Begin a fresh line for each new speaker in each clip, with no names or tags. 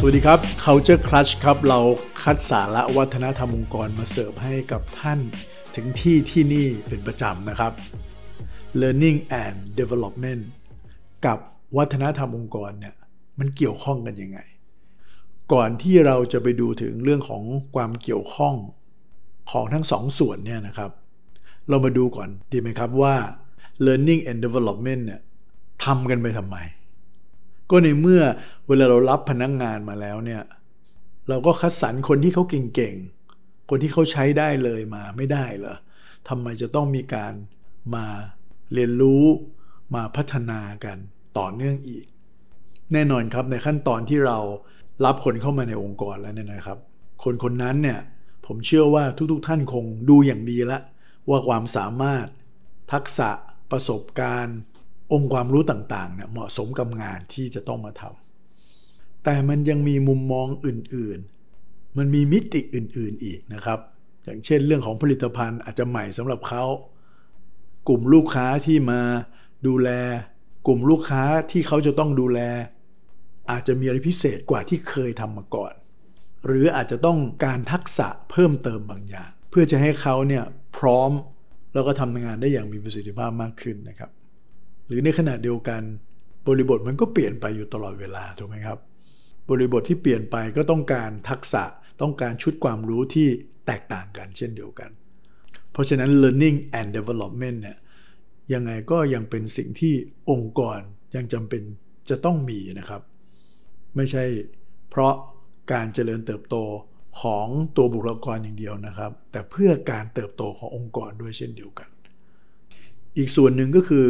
สวัสดีครับ Culture Clutch ครับ เราคัดสาระวัฒนธรรมองค์กรมาเสิร์ฟให้กับท่านถึงที่ที่นี่เป็นประจำนะครับ Learning and Development กับวัฒนธรรมองค์กรเนี่ยมันเกี่ยวข้องกันยังไง ก่อนที่เราจะไปดูถึงเรื่องของความเกี่ยวข้องของทั้งสองส่วนเนี่ยนะครับ เรามาดูก่อนดีไหมครับว่า learning and development เนี่ยทำกันไปทำไม ก็ในเมื่อเวลาเรารับพนักงงานมาแล้วเนี่ยเราก็คัดสรรคนที่เขาเก่งๆ คนที่เขาใช้ได้เลยมาไม่ได้เหรอทำไมจะต้องมีการมาเรียนรู้มาพัฒนากันต่อเนื่องอีก แน่นอนครับในขั้นตอนที่เรารับคนเข้ามาในองค์กรแล้วเนี่ยนะครับ คนคนนั้นเนี่ยผมเชื่อว่าทุกๆ ท่านคงดูอย่างดีล้วว่าความสามารถ ทักษะประสบการณ์ องค์ความรู้ต่างๆเนี่ยเหมาะสมกับงานที่จะต้องมาทำแต่มันยังมีมุมมองอื่นๆ มันมีมิติอื่นๆอีกนะครับ อย่างเช่นเรื่องของผลิตภัณฑ์อาจจะใหม่สำหรับเขา กลุ่มลูกค้าที่มาดูแล กลุ่มลูกค้าที่เขาจะต้องดูแล อาจจะมีอะไรพิเศษกว่าที่เคยทำมาก่อน หรืออาจจะต้องการทักษะเพิ่มเติมบางอย่าง เพื่อจะให้เขาเนี่ยพร้อมแล้วก็ทำงานได้อย่างมีประสิทธิภาพมากขึ้นนะครับ หรือในขณะเดียวกันบริบทมันก็เปลี่ยนไปอยู่ตลอดเวลาถูกไหมครับ บริบทที่เปลี่ยนไปก็ต้องการทักษะต้องการชุดความรู้ที่แตกต่างกันเช่นเดียวกัน เพราะฉะนั้น learning and development เนี่ยยังไงก็ยังเป็นสิ่งที่องค์กรยังจำเป็นจะต้องมีนะครับ ไม่ใช่เพราะการเจริญเติบโตของตัวบุคลากรอย่างเดียวนะครับ แต่เพื่อการเติบโตขององค์กรด้วยเช่นเดียวกัน อีกส่วนหนึ่งก็คือ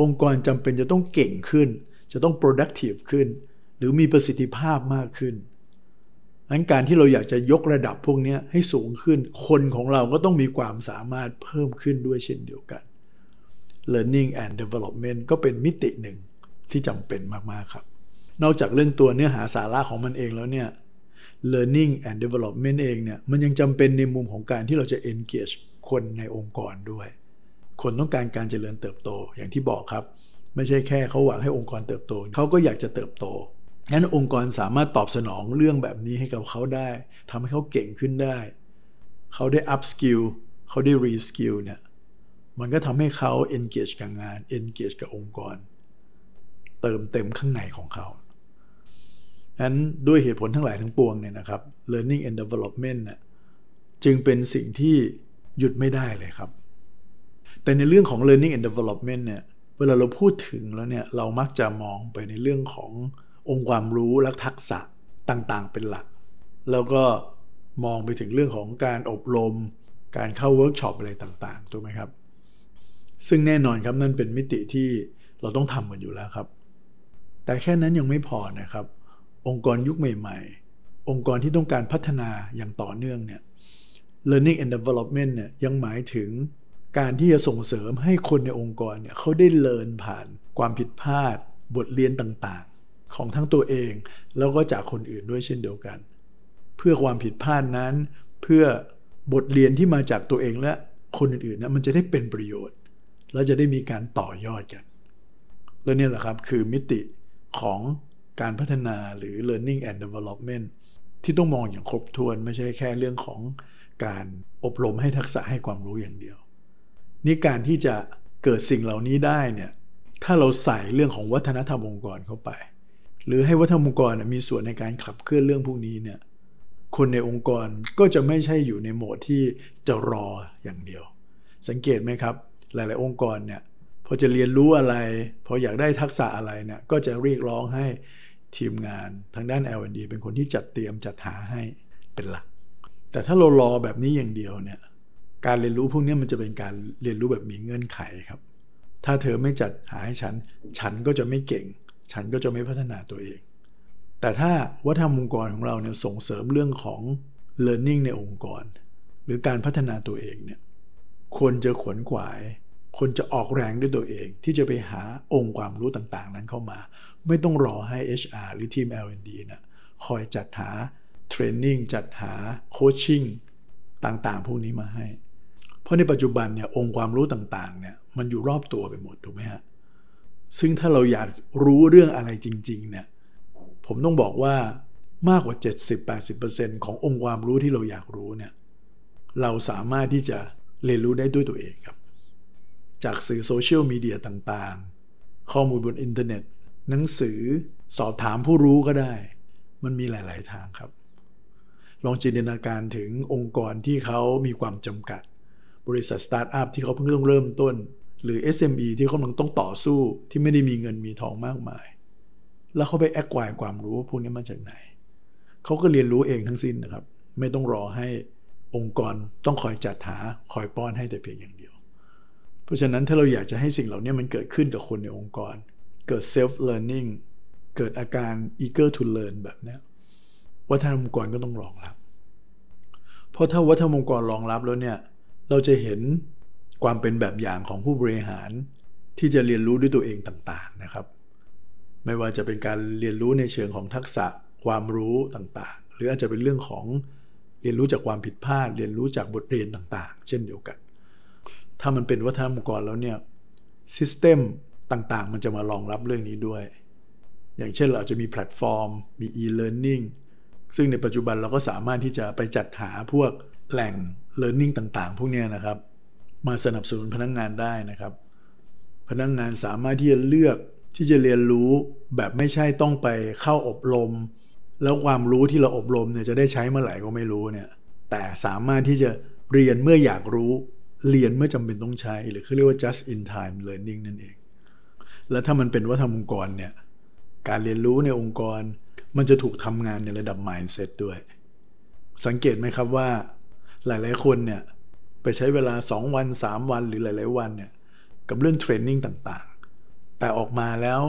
องค์กรจำเป็นจะต้องเก่งขึ้น จะต้อง productive ขึ้น หรือมีประสิทธิภาพมากขึ้นนั้นการที่เราอยากจะยกระดับพวกนี้ให้สูงขึ้น คนของเราก็ต้องมีความสามารถเพิ่มขึ้นด้วยเช่นเดียวกัน learning and development ก็เป็นมิติหนึ่งที่จำเป็นมาก ๆ ครับ นอกจากเรื่องตัวเนื้อหาสาระของมันเองแล้วเนี่ย learning and development เองเนี่ยมันยังจำเป็นในมุมของการที่เราจะ engage คนในองค์กรด้วย คนต้องการการเจริญเติบโตอย่างที่บอกครับ ไม่ใช่แค่เขาหวังให้องค์กรเติบโตเขาก็อยากจะเติบโตงั้นองค์กรสามารถตอบสนองเรื่องแบบนี้ให้กับเขาได้ทำให้เขาเก่งขึ้นได้ เขาได้ up skill เขาได้ re skill เนี่ยมันก็ทำให้เขา engage กับงาน engage กับองค์กร เติมเต็มข้างในของเขานั้นด้วยเหตุผลทั้งหลายทั้งปวงเนี่ยนะครับ learning and development น่ยจึงเป็นสิ่งที่หยุดไม่ได้เลยครับ แต่ในเรื่องของ learning and development เนี่ยเวลาเราพูดถึงแล้วเนี่ยเรามักจะมองไปในเรื่องขององค์ความรู้และทักษะต่างๆเป็นหลัก แล้วก็มองไปถึงเรื่องของการอบรม การเข้าเวิร์กช็อปอะไรต่างๆถูกไหมครับ ซึ่งแน่นอนครับนั่นเป็นมิติที่เราต้องทำกันอยู่แล้วครับ แต่แค่นั้นยังไม่พอนะครับ องค์กรยุคใหม่ ๆ องค์กรที่ต้องการพัฒนาอย่างต่อเนื่องเนี่ย learning and development เนี่ยยังหมายถึง การที่จะส่งเสริมให้คนในองค์กรเนี่ยเขาได้เรียนผ่านความผิดพลาด บทเรียนต่างๆ ของทั้งตัวเอง แล้วก็จากคนอื่นด้วยเช่นเดียวกัน เพื่อความผิดพลาดนั้น เพื่อบทเรียนที่มาจากตัวเองและคนอื่นๆนะมันจะได้เป็นประโยชน์ แล้วจะได้มีการต่อยอดกัน แล้วนี่แหละครับคือมิติของการพัฒนาหรือ learning and development ที่ต้องมองอย่างครบถ้วนไม่ใช่แค่เรื่องของการอบรมให้ทักษะให้ความรู้อย่างเดียว นี่การที่จะเกิดสิ่งเหล่านี้ได้เนี่ยถ้าเราใส่เรื่องของวัฒนธรรมองค์กรเข้าไป หรือให้วัฒนธรรมองค์กรมีส่วนในการขับเคลื่อนเรื่องพวกนี้เนี่ยคนในองค์กรก็จะไม่ใช่อยู่ในโหมดที่จะรออย่างเดียว สังเกตไหมครับ หลาย ๆ องค์กรเนี่ยพอจะเรียนรู้อะไร พออยากได้ทักษะอะไรเนี่ยก็จะเรียกร้องให้ทีมงานทางด้าน L&D เป็นคนที่จัดเตรียมจัดหาให้เป็นหลัก แต่ถ้าเรารอแบบนี้อย่างเดียวเนี่ย การเรียนรู้พวกนี้มันจะเป็นการเรียนรู้แบบมีเงื่อนไขครับ ถ้าเธอไม่จัดหาให้ฉัน ฉันก็จะไม่เก่ง ฉันก็จะไม่พัฒนาตัวเอง แต่ถ้าวัฒนธรรมองค์กรของเราเนี่ยส่งเสริมเรื่องของ learning ในองค์กร หรือการพัฒนาตัวเองเนี่ยควรจะขวนขวาย คนจะออกแรงด้วยตัวเอง ที่จะไปหาองค์ความรู้ต่างๆ นั้นเข้ามา ไม่ต้องรอให้ HR หรือทีม L&D นะคอยจัดหาเทรนนิ่งจัดหาโคชชิ่งต่างๆ พวกนี้มาให้ เพราะในปัจจุบันเนี่ยองค์ความรู้ต่างๆเนี่ยมันอยู่รอบตัวไปหมดถูกไหมฮะซึ่งถ้าเราอยากรู้เรื่องอะไรจริงๆเนี่ยผมต้องบอกว่ามากกว่า 70-80%ขององค์ความรู้ที่เราอยากรู้เนี่ยเราสามารถที่จะเรียนรู้ได้ด้วยตัวเองครับ จากสื่อโซเชียลมีเดียต่างๆ ข้อมูลบนอินเทอร์เน็ต หนังสือสอบถามผู้รู้ก็ได้ มันมีหลาย ๆ ทางครับ ลองจินตนาการถึงองค์กรที่เขามีความจำกัด บริษัทสตาร์ทอัพที่เขาเพิ่งต้องเริ่มต้น หรือ SME ที่เขากำลังต้องต่อสู้ที่ไม่ได้มีเงินมีทองมากมาย แล้วเขาไป acquire ความรู้พวกนี้มาจากไหน เขาก็เรียนรู้เองทั้งสิ้นนะครับ ไม่ต้องรอให้องค์กรต้องคอยจัดหาคอยป้อนให้แต่เพียงอย่างเดียว เพราะฉะนั้นถ้าเราอยากจะให้สิ่งเหล่านี้มันเกิดขึ้นกับคนในองค์กร เกิด self learning เกิดอาการ eager to learn แบบนี้วัฒนธรรมองค์กรก็ต้องรองรับ เพราะถ้าวัฒนธรรมองค์กรรองรับแล้วเนี่ย เราจะเห็นความเป็นแบบอย่างของผู้บริหารที่จะเรียนรู้ด้วยตัวเองต่างๆนะครับ ไม่ว่าจะเป็นการเรียนรู้ในเชิงของทักษะความรู้ต่างๆ หรืออาจจะเป็นเรื่องของเรียนรู้จากความผิดพลาด เรียนรู้จากบทเรียนต่างๆ เช่นเดียวกัน ถ้ามันเป็นวัฒนธรรมองค์กรแล้วเนี่ย system ต่างๆ มันจะมารองรับเรื่องนี้ด้วย อย่างเช่นเราจะมีแพลตฟอร์ม มี e-learning ซึ่งในปัจจุบันเราก็สามารถที่จะไปจัดหาพวก แหล่ง learning ต่างๆ พวกนี้นะครับ มาสนับสนุนพนักงงานได้นะครับ พนักงงานสามารถที่จะเลือกที่จะเรียนรู้แบบไม่ใช่ต้องไปเข้าอบรม แล้วความรู้ที่เราอบรมเนี่ยจะได้ใช้เมื่อไหร่ก็ไม่รู้เนี่ยแต่สามารถที่จะเรียนเมื่ออยากรู้ เรียนเมื่อจำเป็นต้องใช้ หรือเขาเรียกว่า just in time learning นั่นเอง แล้วถ้ามันเป็นวัฒนธรรมองค์กรเนี่ยการเรียนรู้ในองค์กร มันจะถูกทำงานในระดับ mindset ด้วย สังเกตไหมครับว่า หลายๆคนเนี่ยไปใช้เวลา 2 วัน 3 วันหรือหลาย ๆ วันเนี่ยกับเรื่องเทรนนิ่งต่างๆ แต่ออกมาแล้ว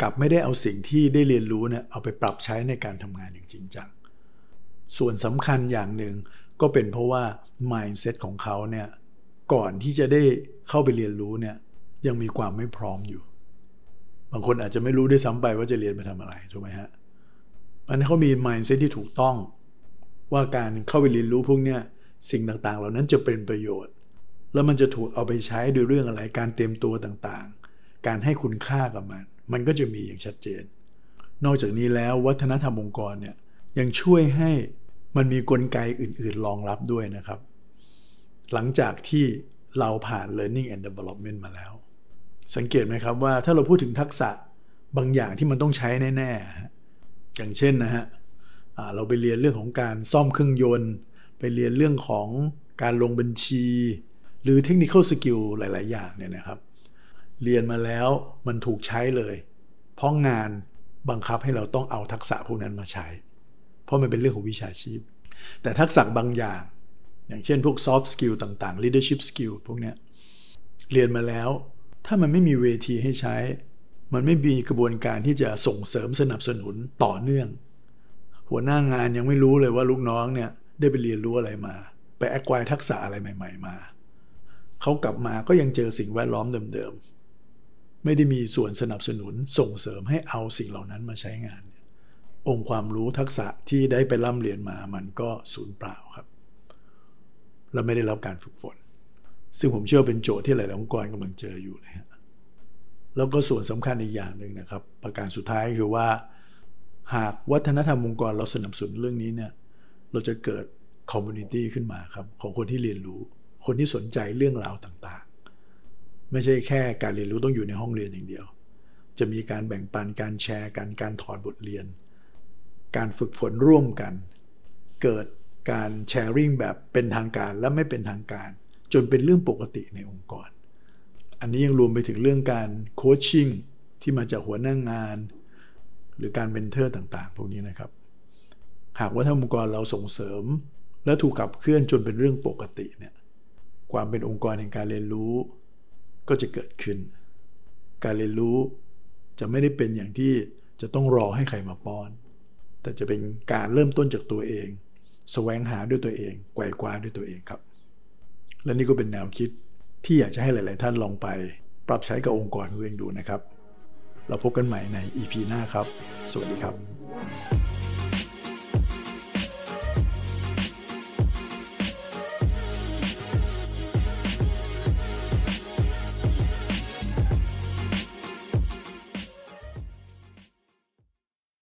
กลับไม่ได้เอาสิ่งที่ได้เรียนรู้เนี่ยเอาไปปรับใช้ในการทำงานอย่างจริงจัง ส่วนสำคัญอย่างหนึ่งก็เป็นเพราะว่า mindset ของเขาเนี่ยก่อนที่จะได้เข้าไปเรียนรู้เนี่ยยังมีความไม่พร้อมอยู่ บางคนอาจจะไม่รู้ด้วยซ้ำไปว่าจะเรียนไปทำอะไรถูกไหมฮะอันนี้เขามี mindset ที่ถูกต้อง ว่าการเข้าไปเรียนรู้พวกเนี้ย สิ่งต่างๆ เหล่านั้นจะเป็นประโยชน์ แล้วมันจะถูกเอาไปใช้โดยเรื่องอะไรการเตรียมตัวต่างๆ การให้คุณค่ากับมัน มันก็จะมีอย่างชัดเจน นอกจากนี้แล้ววัฒนธรรมองค์กรเนี่ยยังช่วยให้มันมีกลไกอื่นๆรองรับด้วยนะครับ หลังจากที่เราผ่าน learning and development มาแล้ว สังเกตไหมครับว่าถ้าเราพูดถึงทักษะบางอย่างที่มันต้องใช้แน่ๆอย่างเช่นนะฮะเราไปเรียนเรื่องของการซ่อมเครื่องยนต์ ไปเรียนเรื่องของการลงบัญชี หรือเทคนิคอลสกิลหลาย ๆ อย่างเนี่ยนะครับ เรียนมาแล้วมันถูกใช้เลย เพราะงานบังคับให้เราต้องเอาทักษะพวกนั้นมาใช้ เพราะมันเป็นเรื่องของวิชาชีพ แต่ทักษะบางอย่าง อย่างเช่นพวก soft skill ต่าง ๆ leadership skill พวกเนี้ยเรียนมาแล้ว ถ้ามันไม่มีเวทีให้ใช้ มันไม่มีกระบวนการที่จะส่งเสริมสนับสนุนต่อเนื่อง หัวหน้างานยังไม่รู้เลยว่าลูกน้องเนี่ย ได้ไปเรียนรู้อะไรมา ไปแอคควายทักษะอะไรใหม่ ๆ มา เขากลับมาก็ยังเจอสิ่งแวดล้อมเดิมๆ ไม่ได้มีส่วนสนับสนุนส่งเสริมให้เอาสิ่งเหล่านั้นมาใช้งาน องค์ความรู้ทักษะที่ได้ไปร่ำเรียนมามันก็สูญเปล่าครับ และไม่ได้รับการฝึกฝน ซึ่งผมเชื่อเป็นโจทย์ที่หลายองค์กรกำลังเจออยู่เลยฮะแล้วก็ส่วนสำคัญอีกอย่างหนึ่งนะครับ ประการสุดท้ายคือว่า หากวัฒนธรรมองค์กรเราสนับสนุนเรื่องนี้เนี่ย เราจะเกิด community ขึ้นมาครับ ของคนที่เรียนรู้ คนที่สนใจเรื่องราวต่างๆ ไม่ใช่แค่การเรียนรู้ต้องอยู่ในห้องเรียนอย่างเดียว จะมีการแบ่งปันการแชร์กันการถอดบทเรียน การฝึกฝนร่วมกัน เกิดการ sharing แบบเป็นทางการและไม่เป็นทางการ จนเป็นเรื่องปกติในองค์กร อันนี้ยังรวมไปถึงเรื่องการโคชชิ่งที่มาจากหัวหน้างงาน หรือการเมนเทอร์ต่างๆ พวกนี้นะครับ หากว่าถ้าองค์กรเราส่งเสริม และถูกขับเคลื่อนจนเป็นเรื่องปกติเนี่ยความเป็นองค์กรแห่งการเรียนรู้ ก็จะเกิดขึ้น การเรียนรู้จะไม่ได้เป็นอย่างที่จะต้องรอให้ใครมาป้อน แต่จะเป็นการเริ่มต้นจากตัวเองแสวงหาด้วยตัวเองไกวกว้าด้วยตัวเองครับ และนี่ก็เป็นแนวคิดที่อยากจะให้หลาย ๆ ท่านลองไปปรับใช้กับองค์กรของตัวเองดูนะครับ เราพบกันใหม่ใน EP หน้าครับ สวัสดีครับ